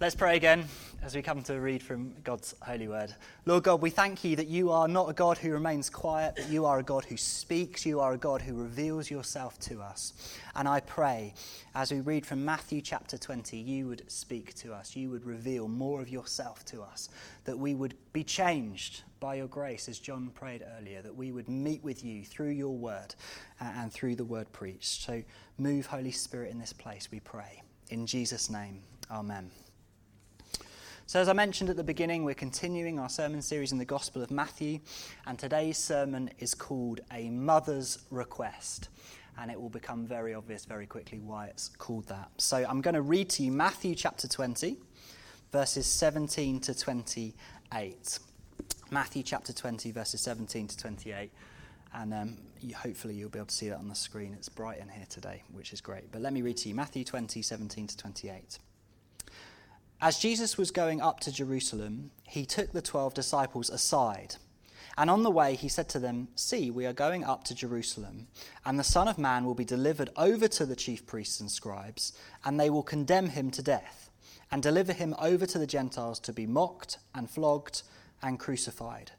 Let's pray again as we come to read from God's holy word. Lord God, we thank you that you are not a God who remains quiet, but you are a God who speaks. You are a God who reveals yourself to us. And I pray as we read from Matthew chapter 20, you would speak to us. You would reveal more of yourself to us, that we would be changed by your grace, as John prayed earlier, that we would meet with you through your word and through the word preached. So move, Holy Spirit, in this place, we pray. In Jesus' name, amen. So, as I mentioned at the beginning, we're continuing our sermon series in the Gospel of Matthew, and today's sermon is called A Mother's Request. And it will become very obvious very quickly why it's called that. So, I'm going to read to you Matthew chapter 20, verses 17 to 28. Matthew chapter 20, verses 17 to 28. And um, you, hopefully, you'll be able to see that on the screen. It's bright in here today, which is great. But let me read to you Matthew 20, 17 to 28. As Jesus was going up to Jerusalem, he took the twelve disciples aside. And on the way, he said to them, See, we are going up to Jerusalem, and the Son of Man will be delivered over to the chief priests and scribes, and they will condemn him to death, and deliver him over to the Gentiles to be mocked, and flogged, and crucified,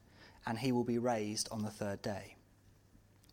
and he will be raised on the third day.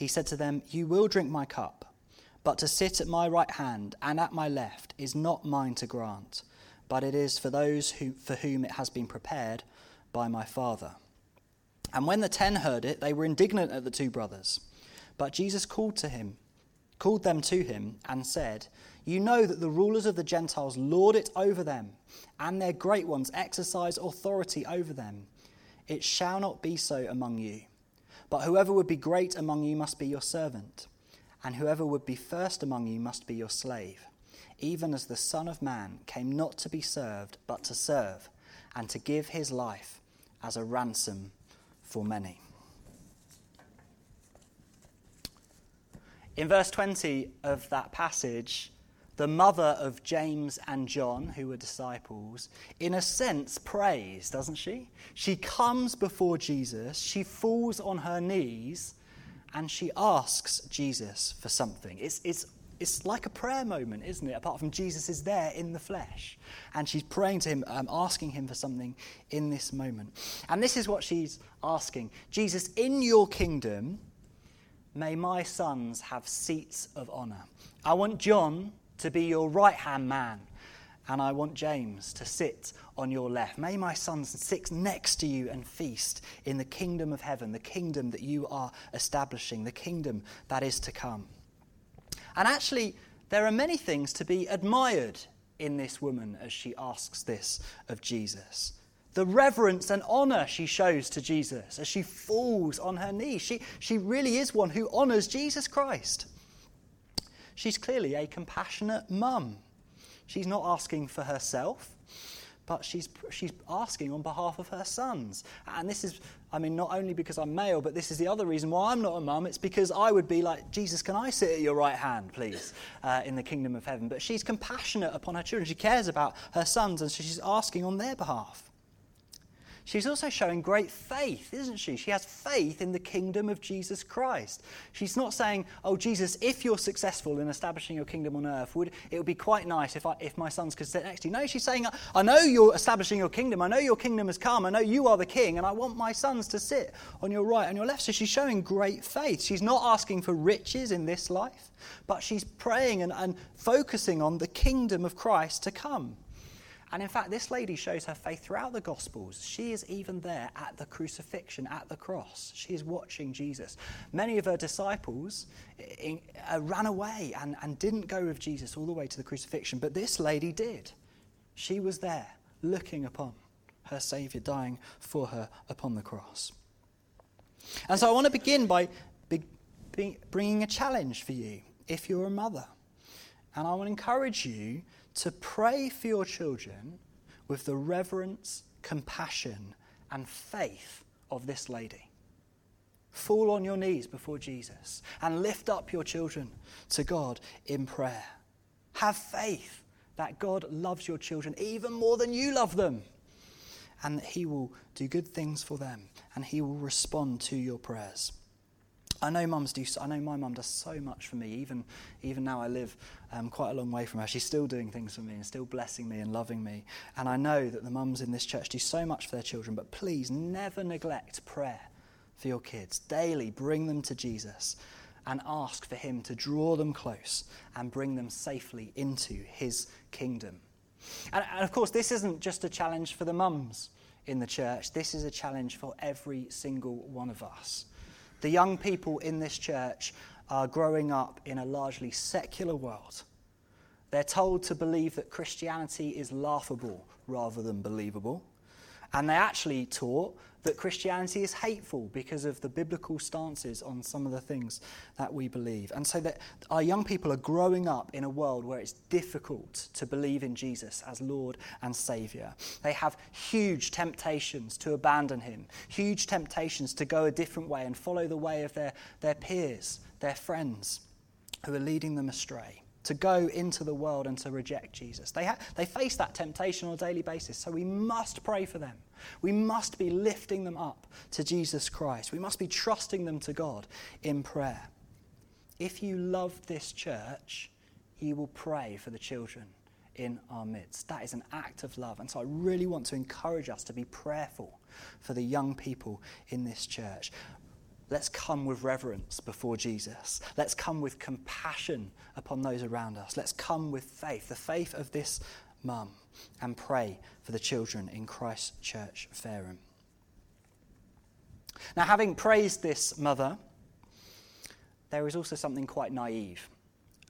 he said to them, You will drink my cup, but to sit at my right hand and at my left is not mine to grant, but it is for those who, for whom it has been prepared by my Father. And when the ten heard it, they were indignant at the two brothers. But Jesus called to him, called them to him, and said, You know that the rulers of the Gentiles lord it over them, and their great ones exercise authority over them. It shall not be so among you. But whoever would be great among you must be your servant, and whoever would be first among you must be your slave, even as the Son of Man came not to be served, but to serve, and to give his life as a ransom for many. In verse 20 of that passage, the mother of James and John, who were disciples, in a sense prays, doesn't she? She comes before Jesus, she falls on her knees, and she asks Jesus for something. It's, it's, it's like a prayer moment, isn't it? Apart from Jesus is there in the flesh. And she's praying to him, um, asking him for something in this moment. And this is what she's asking Jesus, in your kingdom, may my sons have seats of honor. I want John to be your right hand man. And I want James to sit on your left. May my sons sit next to you and feast in the kingdom of heaven, the kingdom that you are establishing, the kingdom that is to come. And actually, there are many things to be admired in this woman as she asks this of Jesus. The reverence and honor she shows to Jesus as she falls on her knees. She, she really is one who honors Jesus Christ. She's clearly a compassionate mum. She's not asking for herself, but she's, she's asking on behalf of her sons. And this is, I mean, not only because I'm male, but this is the other reason why I'm not a mum. It's because I would be like, Jesus, can I sit at your right hand, please, uh, in the kingdom of heaven? But she's compassionate upon her children. She cares about her sons, and so she's asking on their behalf. She's also showing great faith, isn't she? She has faith in the kingdom of Jesus Christ. She's not saying, Oh, Jesus, if you're successful in establishing your kingdom on earth, would, it would be quite nice if, I, if my sons could sit next to you. No, she's saying, I know you're establishing your kingdom. I know your kingdom has come. I know you are the king, and I want my sons to sit on your right and your left. So she's showing great faith. She's not asking for riches in this life, but she's praying and, and focusing on the kingdom of Christ to come. And in fact, this lady shows her faith throughout the Gospels. She is even there at the crucifixion, at the cross. She is watching Jesus. Many of her disciples in, uh, ran away and, and didn't go with Jesus all the way to the crucifixion, but this lady did. She was there looking upon her Saviour dying for her upon the cross. And so I want to begin by be, be, bringing a challenge for you if you're a mother. And I want to encourage you to pray for your children with the reverence, compassion, and faith of this lady. Fall on your knees before Jesus and lift up your children to God in prayer. Have faith that God loves your children even more than you love them and that He will do good things for them and He will respond to your prayers. I know mums do. I know my mum does so much for me. Even even now, I live um, quite a long way from her. She's still doing things for me and still blessing me and loving me. And I know that the mums in this church do so much for their children. But please never neglect prayer for your kids. Daily, bring them to Jesus and ask for Him to draw them close and bring them safely into His kingdom. And, and of course, this isn't just a challenge for the mums in the church. This is a challenge for every single one of us. The young people in this church are growing up in a largely secular world. They're told to believe that Christianity is laughable rather than believable. And they actually taught that Christianity is hateful because of the biblical stances on some of the things that we believe. And so that our young people are growing up in a world where it's difficult to believe in Jesus as Lord and Saviour. They have huge temptations to abandon Him, huge temptations to go a different way and follow the way of their, their peers, their friends who are leading them astray to go into the world and to reject Jesus. They, ha- they face that temptation on a daily basis, so we must pray for them. We must be lifting them up to Jesus Christ. We must be trusting them to God in prayer. If you love this church, you will pray for the children in our midst. That is an act of love. And so I really want to encourage us to be prayerful for the young people in this church. Let's come with reverence before Jesus. Let's come with compassion upon those around us. Let's come with faith, the faith of this mum, and pray for the children in Christ Church Fareham. Now, having praised this mother, there is also something quite naive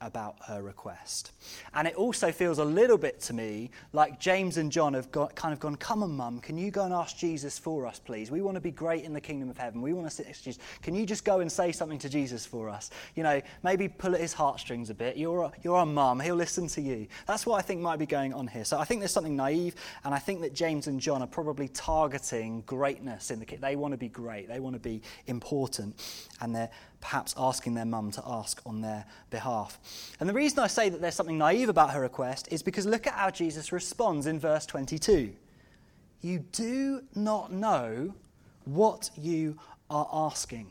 about her request. And it also feels a little bit to me like James and John have got, kind of gone, Come on, mum, can you go and ask Jesus for us, please? We want to be great in the kingdom of heaven. We want to sit next to Jesus. Can you just go and say something to Jesus for us? You know, maybe pull at his heartstrings a bit. You're a, you're a mum, he'll listen to you. That's what I think might be going on here. So I think there's something naive, and I think that James and John are probably targeting greatness in the kingdom. They want to be great, they want to be important, and they're perhaps asking their mum to ask on their behalf. And the reason I say that there's something naive about her request is because look at how Jesus responds in verse 22. You do not know what you are asking.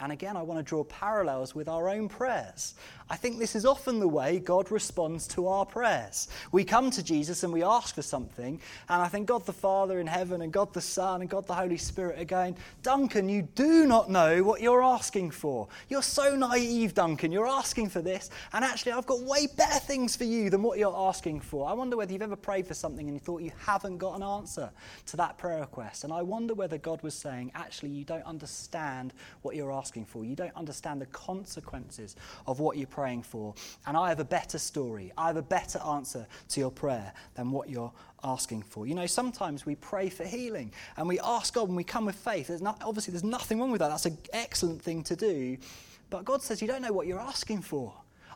And again, I want to draw parallels with our own prayers. I think this is often the way God responds to our prayers. We come to Jesus and we ask for something, and I think God the Father in heaven and God the Son and God the Holy Spirit are going, Duncan, you do not know what you're asking for. You're so naive, Duncan. You're asking for this, and actually, I've got way better things for you than what you're asking for. I wonder whether you've ever prayed for something and you thought you haven't got an answer to that prayer request. And I wonder whether God was saying, actually, you don't understand what you're asking for. You don't understand the consequences of what you're praying for. And I have a better story. I have a better answer to your prayer than what you're asking for. You know, sometimes we pray for healing and we ask God and we come with faith. There's not, obviously, there's nothing wrong with that. That's an excellent thing to do. But God says you don't know what you're asking for.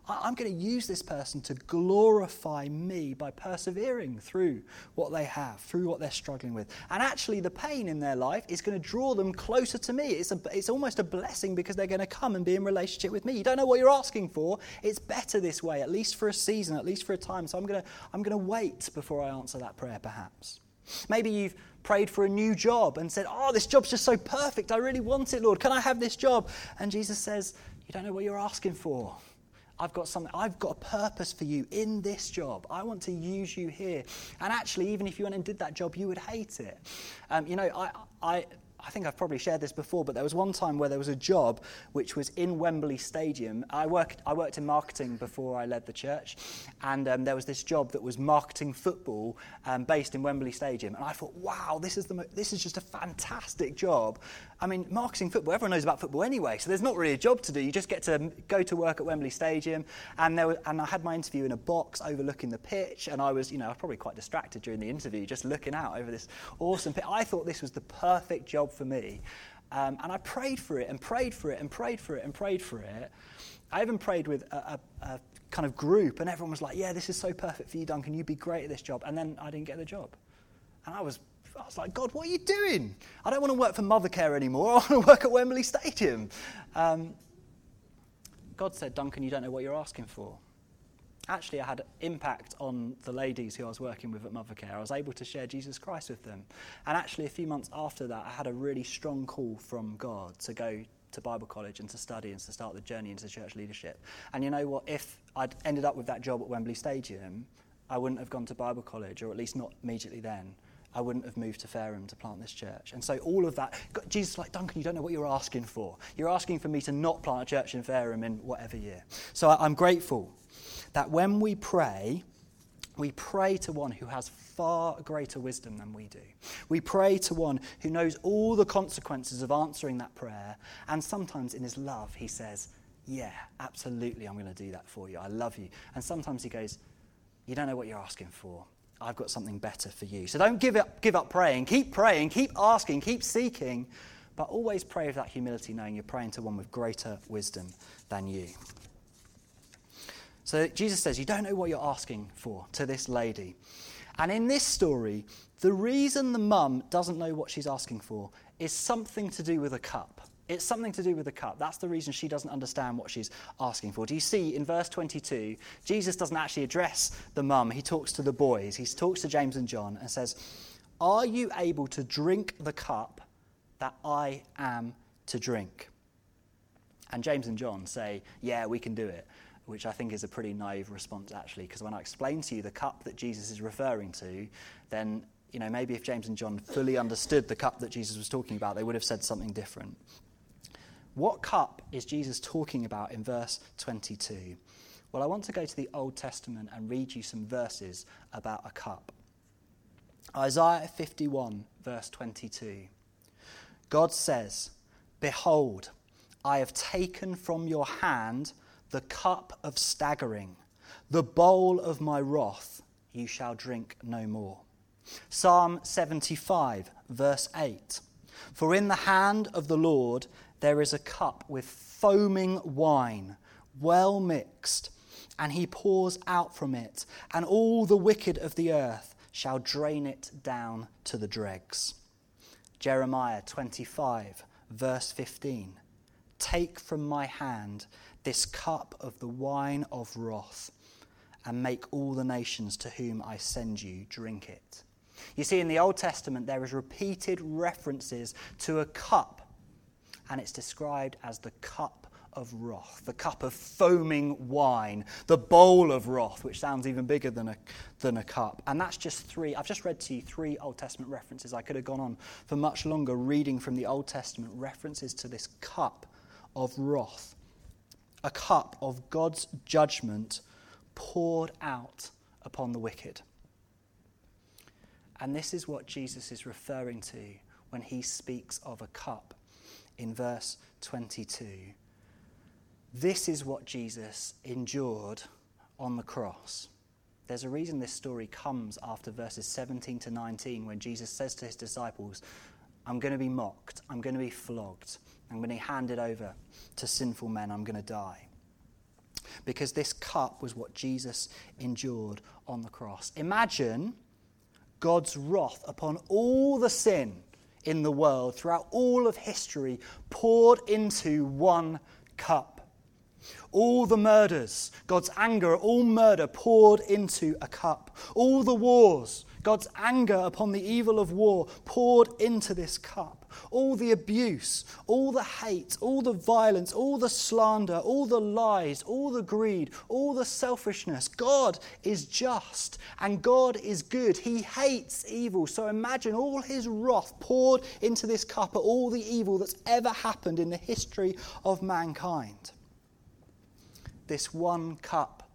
I'm going to use this person to glorify me by persevering through what they have, through what they're struggling with. And actually, the pain in their life is going to draw them closer to me. It's, a, it's almost a blessing because they're going to come and be in relationship with me. You don't know what you're asking for. It's better this way, at least for a season, at least for a time. So I'm going to, I'm going to wait before I answer that prayer, perhaps. Maybe you've prayed for a new job and said, Oh, this job's just so perfect. I really want it, Lord. Can I have this job? And Jesus says, You don't know what you're asking for. I've got something, I've got a purpose for you in this job. I want to use you here. And actually, even if you went and did that job, you would hate it. Um, you know, I, I, I think I've probably shared this before, but there was one time where there was a job which was in Wembley Stadium. I worked, I worked in marketing before I led the church, and um, there was this job that was marketing football um, based in Wembley Stadium. And I thought, wow, this is, the, this is just a fantastic job. I mean, marketing football, everyone knows about football anyway, so there's not really a job to do. You just get to go to work at Wembley Stadium, and, there was, and I had my interview in a box overlooking the pitch, and I was, you know, I was probably quite distracted during the interview, just looking out over this awesome pitch. I thought this was the perfect job for me. Um, and I prayed for it and prayed for it and prayed for it and prayed for it. I even prayed with a, a, a kind of group, and everyone was like, Yeah, this is so perfect for you, Duncan. You'd be great at this job. And then I didn't get the job. And I was, I was like, God, what are you doing? I don't want to work for Mothercare anymore. I want to work at Wembley Stadium. Um, God said, Duncan, you don't know what you're asking for. Actually, I had impact on the ladies who I was working with at Mothercare. I was able to share Jesus Christ with them. And actually, a few months after that, I had a really strong call from God to go to Bible college and to study and to start the journey into church leadership. And you know what? If I'd ended up with that job at Wembley Stadium, I wouldn't have gone to Bible college, or at least not immediately then. I wouldn't have moved to Fareham to plant this church. And so all of that, Jesus like, Duncan, you don't know what you're asking for. You're asking for me to not plant a church in Fareham in whatever year. So I'm grateful that when we pray, we pray to one who has far greater wisdom than we do. We pray to one who knows all the consequences of answering that prayer. And sometimes in his love, he says, Yeah, absolutely, I'm going to do that for you. I love you. And sometimes he goes, You don't know what you're asking for. I've got something better for you. So don't give up, give up praying. Keep praying, keep asking, keep seeking, but always pray with that humility, knowing you're praying to one with greater wisdom than you. So Jesus says, You don't know what you're asking for to this lady. And in this story, the reason the mum doesn't know what she's asking for is something to do with a cup. It's something to do with the cup. That's the reason she doesn't understand what she's asking for. Do you see in verse 22, Jesus doesn't actually address the mum, he talks to the boys. He talks to James and John and says, Are you able to drink the cup that I am to drink? And James and John say, Yeah, we can do it which I think is a pretty naive response, actually, because when I explain to you the cup that Jesus is referring to, then, you know, maybe if James and John fully understood the cup that Jesus was talking about, they would have said something different. What cup is Jesus talking about in verse 22? Well, I want to go to the Old Testament and read you some verses about a cup. Isaiah 51, verse 22. God says, Behold, I have taken from your hand the cup of staggering, the bowl of my wrath, you shall drink no more. Psalm 75, verse 8 For in the hand of the Lord there is a cup with foaming wine, well mixed, and he pours out from it, and all the wicked of the earth shall drain it down to the dregs. Jeremiah 25, verse 15 Take from my hand this cup of the wine of wrath, and make all the nations to whom I send you drink it. You see, in the Old Testament, there is repeated references to a cup, and it's described as the cup of wrath, the cup of foaming wine, the bowl of wrath, which sounds even bigger than a, than a cup. And that's just three. I've just read to you three Old Testament references. I could have gone on for much longer reading from the Old Testament references to this cup of wrath a cup of God's judgment poured out upon the wicked. And this is what Jesus is referring to when he speaks of a cup in verse 22. This is what Jesus endured on the cross. There's a reason this story comes after verses 17 to 19 when Jesus says to his disciples, I'm going to be mocked, I'm going to be flogged, I'm going to be handed over to sinful men. I'm going to die. Because this cup was what Jesus endured on the cross. Imagine God's wrath upon all the sin in the world throughout all of history poured into one cup. All the murders, God's anger, all murder poured into a cup. All the wars, God's anger upon the evil of war poured into this cup. All the abuse, all the hate, all the violence, all the slander, all the lies, all the greed, all the selfishness. God is just and God is good. He hates evil. So imagine all his wrath poured into this cup at all the evil that's ever happened in the history of mankind. This one cup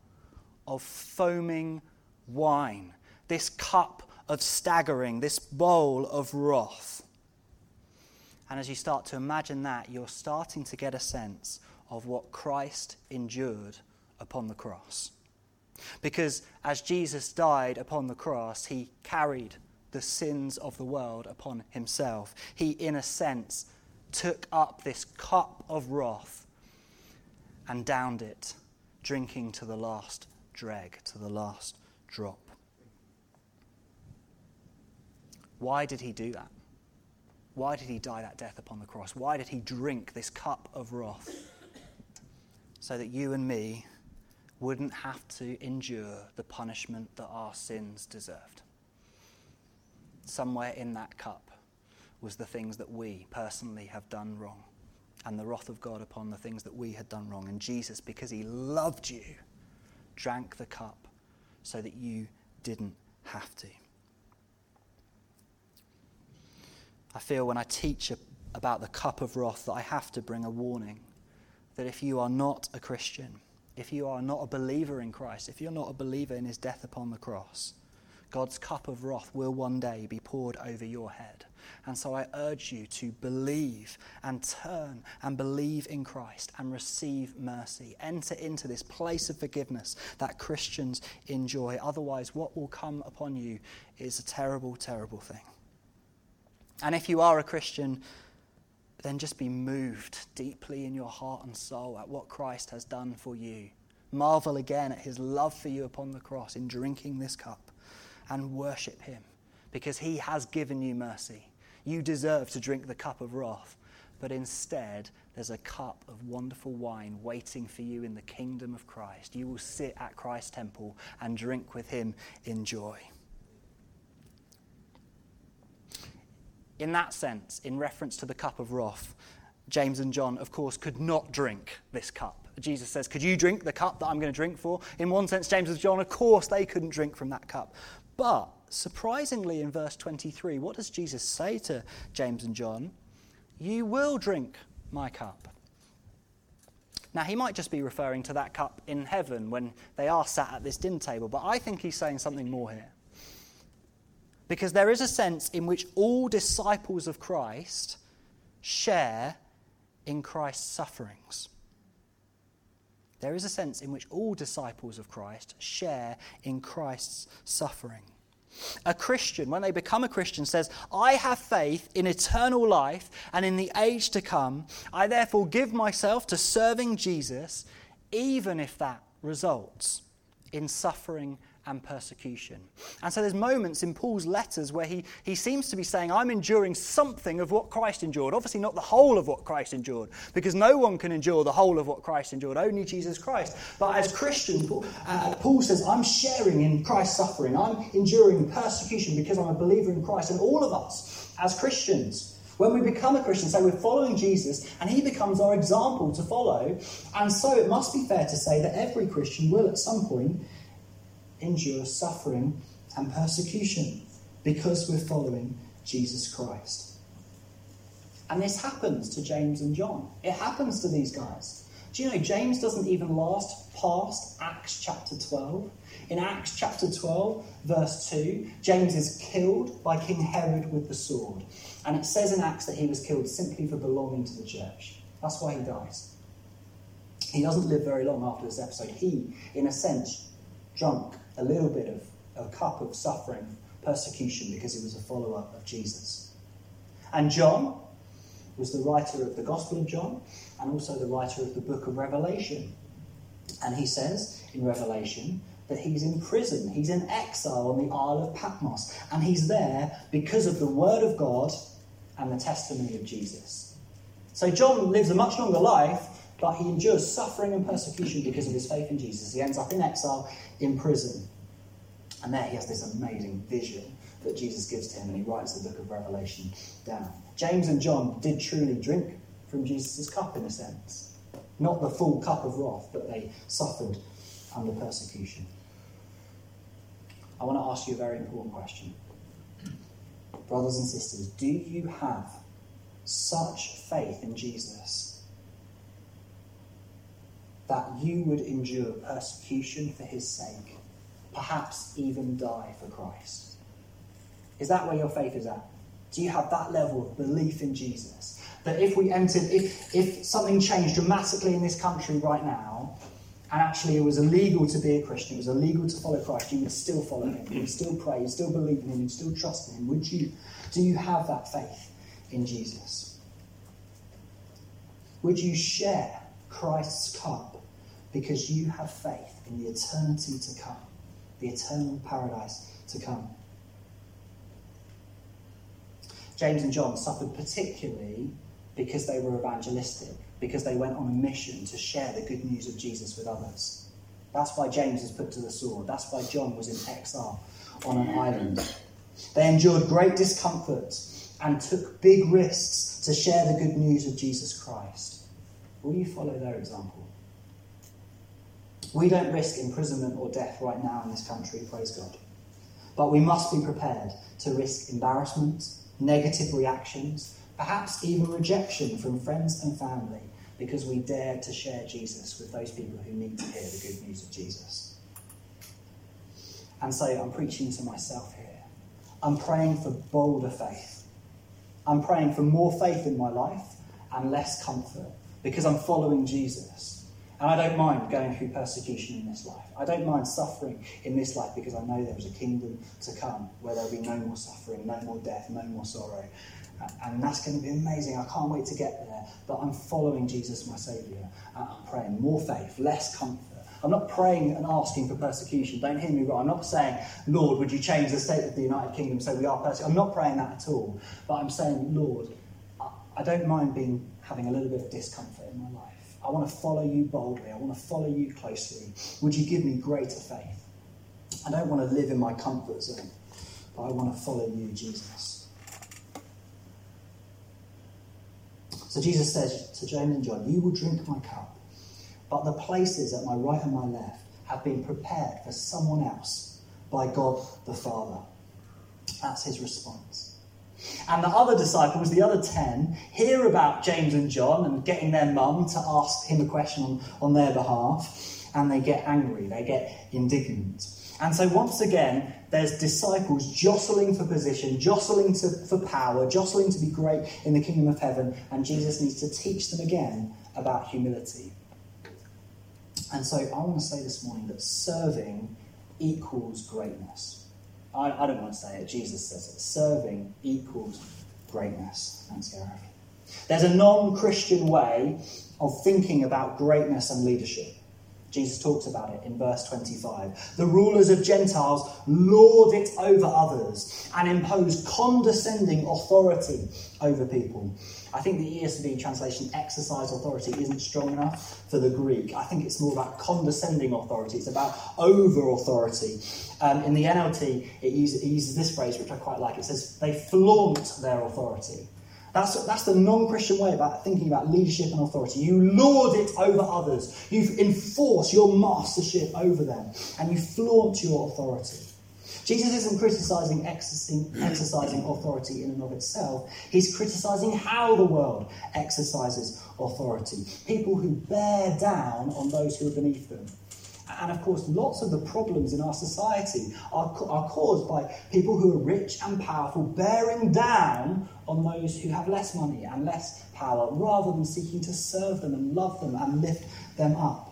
of foaming wine this cup of staggering, this bowl of wrath. And as you start to imagine that, you're starting to get a sense of what Christ endured upon the cross. Because as Jesus died upon the cross, he carried the sins of the world upon himself. He, in a sense, took up this cup of wrath and downed it, drinking to the last dreg, to the last drop. Why did he do that? Why did he die that death upon the cross? Why did he drink this cup of wrath? So that you and me wouldn't have to endure the punishment that our sins deserved. Somewhere in that cup was the things that we personally have done wrong and the wrath of God upon the things that we had done wrong. And Jesus, because he loved you, drank the cup so that you didn't have to. I feel when I teach about the cup of wrath that I have to bring a warning that if you are not a Christian, if you are not a believer in Christ, if you're not a believer in his death upon the cross, God's cup of wrath will one day be poured over your head. And so I urge you to believe and turn and believe in Christ and receive mercy. Enter into this place of forgiveness that Christians enjoy. Otherwise, what will come upon you is a terrible, terrible thing. And if you are a Christian, then just be moved deeply in your heart and soul at what Christ has done for you. Marvel again at his love for you upon the cross in drinking this cup and worship him because he has given you mercy. You deserve to drink the cup of wrath, but instead, there's a cup of wonderful wine waiting for you in the kingdom of Christ. You will sit at Christ's temple and drink with him in joy. In that sense, in reference to the cup of wrath, James and John, of course, could not drink this cup. Jesus says, Could you drink the cup that I'm going to drink for? In one sense, James and John, of course, they couldn't drink from that cup. But surprisingly, in verse 23, what does Jesus say to James and John? You will drink my cup. Now, he might just be referring to that cup in heaven when they are sat at this dinner table, but I think he's saying something more here. Because there is a sense in which all disciples of Christ share in Christ's sufferings. There is a sense in which all disciples of Christ share in Christ's suffering. A Christian, when they become a Christian, says, I have faith in eternal life and in the age to come. I therefore give myself to serving Jesus, even if that results in suffering and persecution. And so there's moments in Paul's letters where he, he seems to be saying, I'm enduring something of what Christ endured. Obviously, not the whole of what Christ endured, because no one can endure the whole of what Christ endured, only Jesus Christ. But as Christians, uh, Paul says, I'm sharing in Christ's suffering. I'm enduring persecution because I'm a believer in Christ. And all of us, as Christians, when we become a Christian, say we're following Jesus and he becomes our example to follow. And so it must be fair to say that every Christian will at some point endure suffering and persecution because we're following Jesus Christ. And this happens to James and John. It happens to these guys. Do you know, James doesn't even last past Acts chapter 12. In Acts chapter 12, verse 2, James is killed by King Herod with the sword. And it says in Acts that he was killed simply for belonging to the church. That's why he dies. He doesn't live very long after this episode. He, in a sense, drunk a little bit of a cup of suffering, persecution, because he was a follower of Jesus. And John was the writer of the Gospel of John and also the writer of the book of Revelation. And he says in Revelation that he's in prison, he's in exile on the Isle of Patmos, and he's there because of the Word of God and the testimony of Jesus. So John lives a much longer life, but he endures suffering and persecution because of his faith in Jesus. He ends up in exile in prison. And there he has this amazing vision that Jesus gives to him, and he writes the book of Revelation down. James and John did truly drink from Jesus' cup in a sense. Not the full cup of wrath, but they suffered under persecution. I want to ask you a very important question. Brothers and sisters, do you have such faith in Jesus that you would endure persecution for his sake? perhaps even die for Christ? Is that where your faith is at? Do you have that level of belief in Jesus? That if we entered, if, if something changed dramatically in this country right now, and actually it was illegal to be a Christian, it was illegal to follow Christ, you would still follow him, you would still pray, you would still believe in him, you would still trust in him. Would you? Do you have that faith in Jesus? Would you share Christ's cup because you have faith in the eternity to come, the eternal paradise to come. James and John suffered particularly because they were evangelistic, because they went on a mission to share the good news of Jesus with others. That's why James is put to the sword. That's why John was in exile on an island. They endured great discomfort and took big risks to share the good news of Jesus Christ. Will you follow their example? We don't risk imprisonment or death right now in this country, praise God. But we must be prepared to risk embarrassment, negative reactions, perhaps even rejection from friends and family because we dare to share Jesus with those people who need to hear the good news of Jesus. And so I'm preaching to myself here. I'm praying for bolder faith. I'm praying for more faith in my life and less comfort because I'm following Jesus. And I don't mind going through persecution in this life. I don't mind suffering in this life because I know there is a kingdom to come where there'll be no more suffering, no more death, no more sorrow. And that's going to be amazing. I can't wait to get there. But I'm following Jesus, my Saviour. Uh, I'm praying more faith, less comfort. I'm not praying and asking for persecution. Don't hear me wrong. I'm not saying, Lord, would you change the state of the United Kingdom so we are persecuted? I'm not praying that at all. But I'm saying, Lord, I don't mind being having a little bit of discomfort in my life. I want to follow you boldly. I want to follow you closely. Would you give me greater faith? I don't want to live in my comfort zone, but I want to follow you, Jesus. So Jesus says to James and John, You will drink my cup, but the places at my right and my left have been prepared for someone else by God the Father. That's his response. And the other disciples, the other ten, hear about James and John and getting their mum to ask him a question on, on their behalf, and they get angry, they get indignant. And so, once again, there's disciples jostling for position, jostling to, for power, jostling to be great in the kingdom of heaven, and Jesus needs to teach them again about humility. And so, I want to say this morning that serving equals greatness. I, I don't want to say it, Jesus says it. Serving equals greatness. Thanks, Gareth. There's a non Christian way of thinking about greatness and leadership. Jesus talks about it in verse 25. The rulers of Gentiles lord it over others and impose condescending authority over people. I think the ESV translation, exercise authority, isn't strong enough for the Greek. I think it's more about condescending authority, it's about over authority. Um, in the NLT, it uses, it uses this phrase, which I quite like. It says, they flaunt their authority. That's, that's the non Christian way about thinking about leadership and authority. You lord it over others, you enforce your mastership over them, and you flaunt your authority. Jesus isn't criticizing exercising authority in and of itself, he's criticizing how the world exercises authority. People who bear down on those who are beneath them. And of course, lots of the problems in our society are, are caused by people who are rich and powerful bearing down on those who have less money and less power rather than seeking to serve them and love them and lift them up.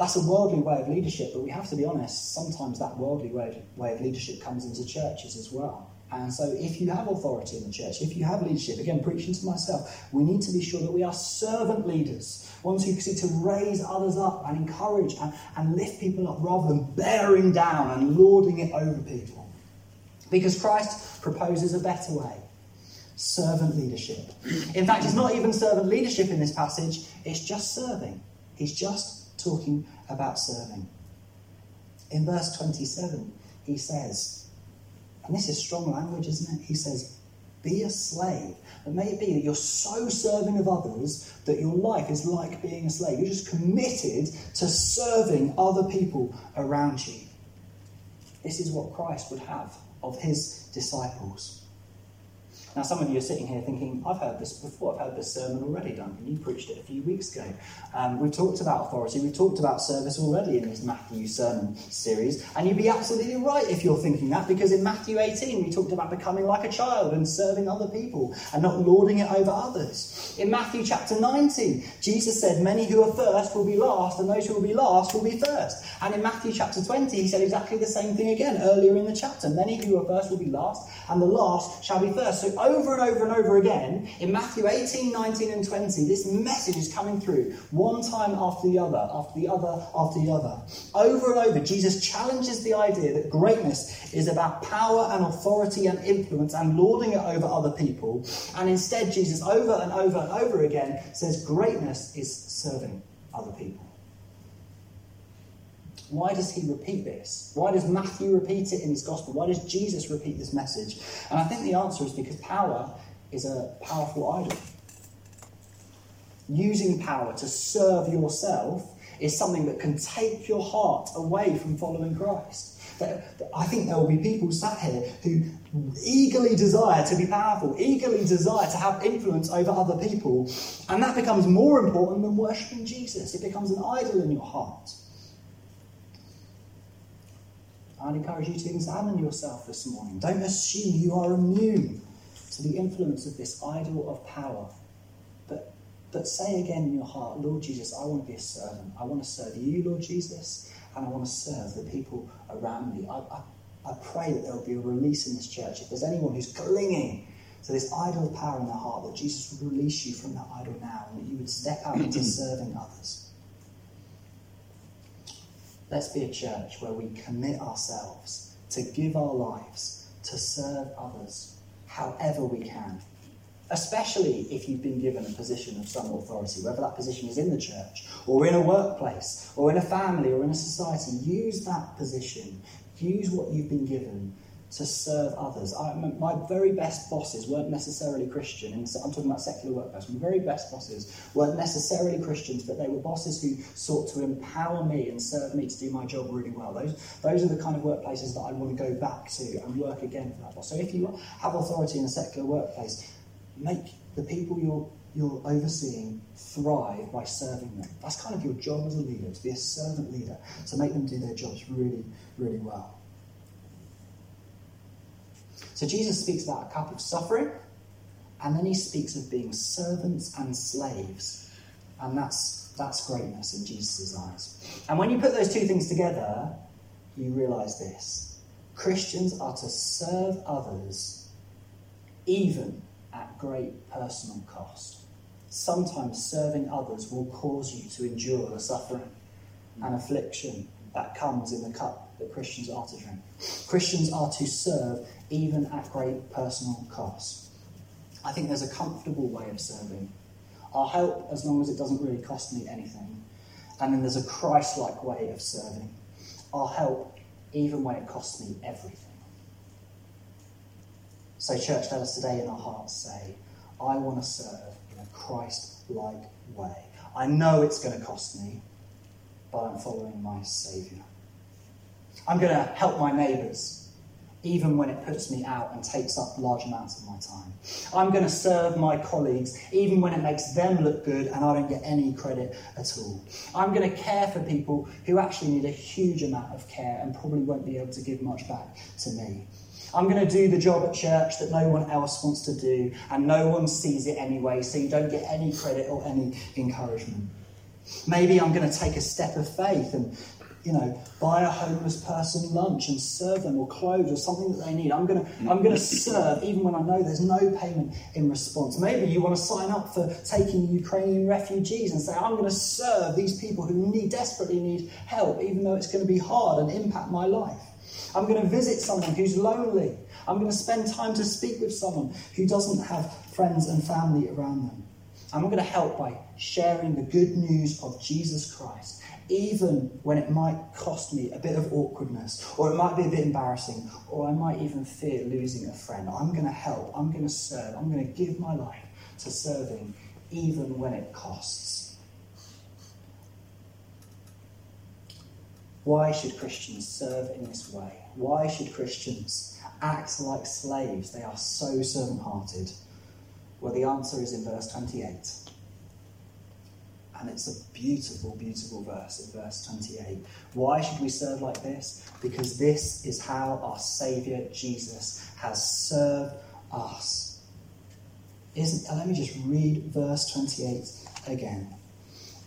That's a worldly way of leadership, but we have to be honest, sometimes that worldly way way of leadership comes into churches as well. And so, if you have authority in the church, if you have leadership, again, preaching to myself, we need to be sure that we are servant leaders, ones who seek to raise others up and encourage and, and lift people up rather than bearing down and lording it over people. Because Christ proposes a better way servant leadership. In fact, it's not even servant leadership in this passage, it's just serving. He's just talking about serving. In verse 27, he says, and this is strong language, isn't it? He says, Be a slave. And may it be that you're so serving of others that your life is like being a slave. You're just committed to serving other people around you. This is what Christ would have of his disciples. Now, some of you are sitting here thinking, I've heard this before, I've heard this sermon already, Duncan. You preached it a few weeks ago. Um, we've talked about authority, we've talked about service already in this Matthew sermon series, and you'd be absolutely right if you're thinking that, because in Matthew 18, we talked about becoming like a child and serving other people and not lording it over others. In Matthew chapter 19, Jesus said, Many who are first will be last, and those who will be last will be first. And in Matthew chapter 20, he said exactly the same thing again earlier in the chapter. Many who are first will be last, and the last shall be first. So over and over and over again, in Matthew 18, 19, and 20, this message is coming through one time after the other, after the other, after the other. Over and over, Jesus challenges the idea that greatness is about power and authority and influence and lording it over other people. And instead, Jesus, over and over and over again, says greatness is serving other people. Why does he repeat this? Why does Matthew repeat it in his gospel? Why does Jesus repeat this message? And I think the answer is because power is a powerful idol. Using power to serve yourself is something that can take your heart away from following Christ. I think there will be people sat here who eagerly desire to be powerful, eagerly desire to have influence over other people, and that becomes more important than worshipping Jesus. It becomes an idol in your heart. I'd encourage you to examine yourself this morning. Don't assume you are immune to the influence of this idol of power. But, but say again in your heart, Lord Jesus, I want to be a servant. I want to serve you, Lord Jesus, and I want to serve the people around me. I, I, I pray that there will be a release in this church. If there's anyone who's clinging to this idol of power in their heart, that Jesus would release you from that idol now and that you would step out into serving others. Let's be a church where we commit ourselves to give our lives to serve others however we can. Especially if you've been given a position of some authority, whether that position is in the church, or in a workplace, or in a family, or in a society. Use that position. Use what you've been given to serve others. I, my very best bosses weren't necessarily Christian. And I'm talking about secular workplace. My very best bosses weren't necessarily Christians, but they were bosses who sought to empower me and serve me to do my job really well. Those, those are the kind of workplaces that I want to go back to and work again for that boss. So if you have authority in a secular workplace, make the people you're you're overseeing thrive by serving them. That's kind of your job as a leader, to be a servant leader, to make them do their jobs really, really well. So Jesus speaks about a cup of suffering, and then he speaks of being servants and slaves. And that's, that's greatness in Jesus' eyes. And when you put those two things together, you realize this Christians are to serve others even at great personal cost. Sometimes serving others will cause you to endure the suffering and affliction that comes in the cup that Christians are to drink. Christians are to serve even at great personal cost. I think there's a comfortable way of serving. I'll help as long as it doesn't really cost me anything. And then there's a Christ like way of serving. I'll help even when it costs me everything. So, church, let us today in our hearts say, I want to serve in a Christ like way. I know it's going to cost me, but I'm following my Saviour. I'm going to help my neighbours even when it puts me out and takes up large amounts of my time. I'm going to serve my colleagues, even when it makes them look good and I don't get any credit at all. I'm going to care for people who actually need a huge amount of care and probably won't be able to give much back to me. I'm going to do the job at church that no one else wants to do and no one sees it anyway, so you don't get any credit or any encouragement. Maybe I'm going to take a step of faith and you know, buy a homeless person lunch and serve them or clothes or something that they need. I'm going to I'm to serve even when I know there's no payment in response. Maybe you want to sign up for taking Ukrainian refugees and say, I'm going to serve these people who need desperately need help, even though it's going to be hard and impact my life. I'm going to visit someone who's lonely. I'm going to spend time to speak with someone who doesn't have friends and family around them. I'm going to help by sharing the good news of Jesus Christ even when it might cost me a bit of awkwardness, or it might be a bit embarrassing, or I might even fear losing a friend. I'm going to help, I'm going to serve, I'm going to give my life to serving, even when it costs. Why should Christians serve in this way? Why should Christians act like slaves? They are so servant hearted. Well, the answer is in verse 28. And it's a beautiful, beautiful verse in verse 28. Why should we serve like this? Because this is how our Saviour Jesus has served us. Isn't, let me just read verse 28 again.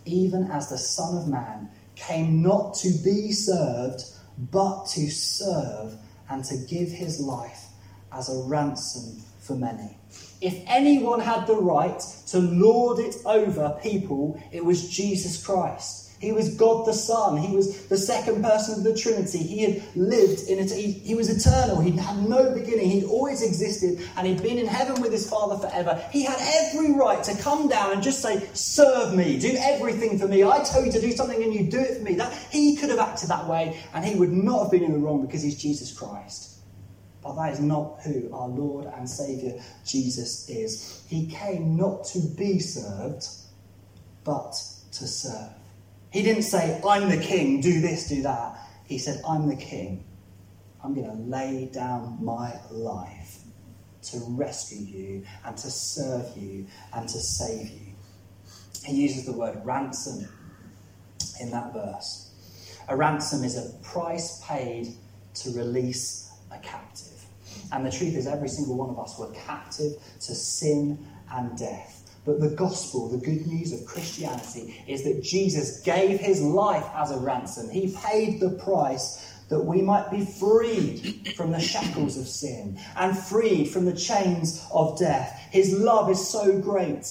Even as the Son of Man came not to be served, but to serve and to give his life as a ransom for many. If anyone had the right to lord it over people, it was Jesus Christ. He was God the Son. He was the second person of the Trinity. He had lived in it. He, he was eternal. He had no beginning. He'd always existed and he'd been in heaven with his Father forever. He had every right to come down and just say, Serve me, do everything for me. I tell you to do something and you do it for me. That, he could have acted that way and he would not have been in the wrong because he's Jesus Christ. But that is not who our Lord and Saviour Jesus is. He came not to be served, but to serve. He didn't say, I'm the king, do this, do that. He said, I'm the king. I'm going to lay down my life to rescue you and to serve you and to save you. He uses the word ransom in that verse. A ransom is a price paid to release a captive. And the truth is, every single one of us were captive to sin and death. But the gospel, the good news of Christianity, is that Jesus gave his life as a ransom. He paid the price that we might be freed from the shackles of sin and freed from the chains of death. His love is so great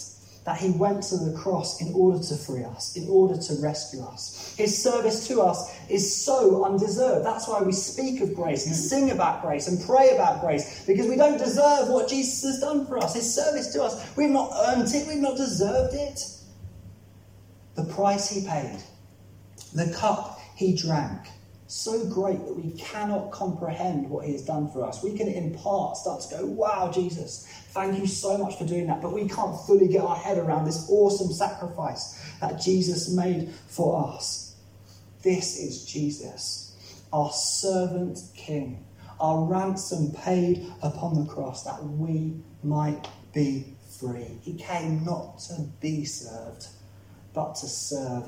that he went to the cross in order to free us, in order to rescue us. His service to us is so undeserved. That's why we speak of grace and sing about grace and pray about grace, because we don't deserve what Jesus has done for us. His service to us, we've not earned it, we've not deserved it. The price he paid, the cup he drank, so great that we cannot comprehend what he has done for us. We can, in part, start to go, Wow, Jesus, thank you so much for doing that. But we can't fully get our head around this awesome sacrifice that Jesus made for us. This is Jesus, our servant king, our ransom paid upon the cross that we might be free. He came not to be served, but to serve.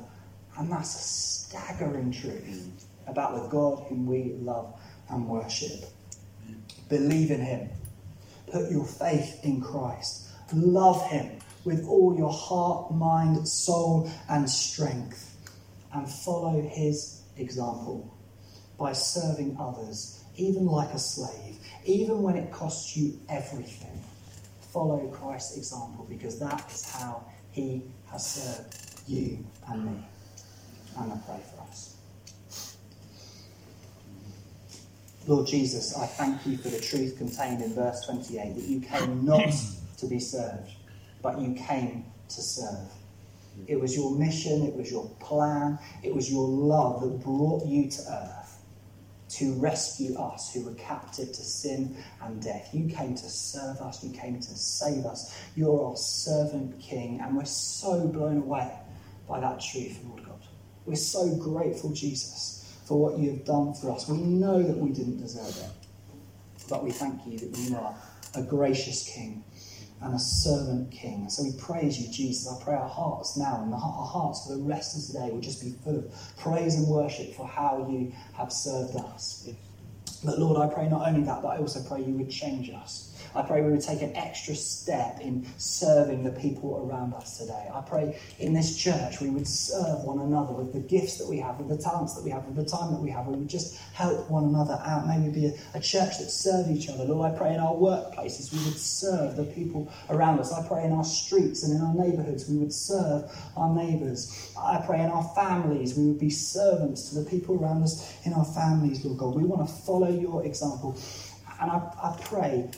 And that's a staggering truth about the God whom we love and worship. Believe in him. Put your faith in Christ. Love him with all your heart, mind, soul, and strength. And follow his example by serving others, even like a slave, even when it costs you everything. Follow Christ's example because that is how he has served you and me. And I pray for us. Lord Jesus, I thank you for the truth contained in verse 28 that you came not to be served, but you came to serve. It was your mission, it was your plan, it was your love that brought you to earth to rescue us who were captive to sin and death. You came to serve us, you came to save us. You're our servant king, and we're so blown away by that truth, Lord God. We're so grateful, Jesus for what you have done for us. We know that we didn't deserve it, but we thank you that you are a gracious King and a servant King. So we praise you, Jesus. I pray our hearts now and our hearts for the rest of today will just be full of praise and worship for how you have served us. But Lord, I pray not only that, but I also pray you would change us. I pray we would take an extra step in serving the people around us today. I pray in this church we would serve one another with the gifts that we have, with the talents that we have, with the time that we have. We would just help one another out. Maybe be a, a church that serves each other. Lord, I pray in our workplaces we would serve the people around us. I pray in our streets and in our neighbourhoods we would serve our neighbours. I pray in our families we would be servants to the people around us in our families, Lord God. We want to follow your example. And I, I pray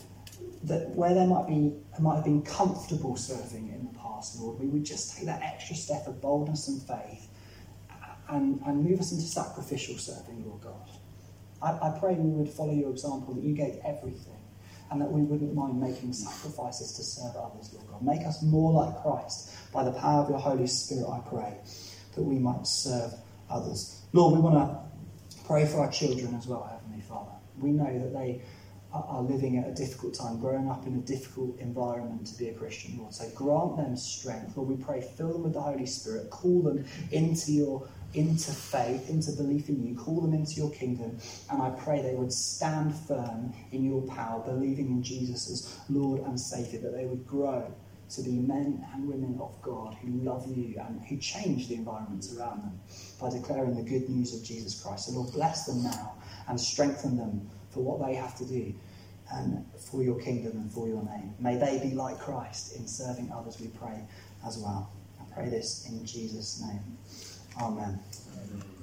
that where there might be might have been comfortable serving in the past, Lord, we would just take that extra step of boldness and faith and, and move us into sacrificial serving, Lord God. I, I pray we would follow your example, that you gave everything, and that we wouldn't mind making sacrifices to serve others, Lord God. Make us more like Christ by the power of your Holy Spirit, I pray, that we might serve others. Lord, we want to pray for our children as well, Heavenly Father. We know that they are living at a difficult time, growing up in a difficult environment to be a Christian, Lord. So grant them strength. Lord, we pray, fill them with the Holy Spirit, call them into your into faith, into belief in you, call them into your kingdom, and I pray they would stand firm in your power, believing in Jesus as Lord and Saviour, that they would grow to be men and women of God who love you and who change the environments around them by declaring the good news of Jesus Christ. So Lord, bless them now and strengthen them for what they have to do and for your kingdom and for your name. May they be like Christ in serving others, we pray as well. I pray this in Jesus' name. Amen. Amen.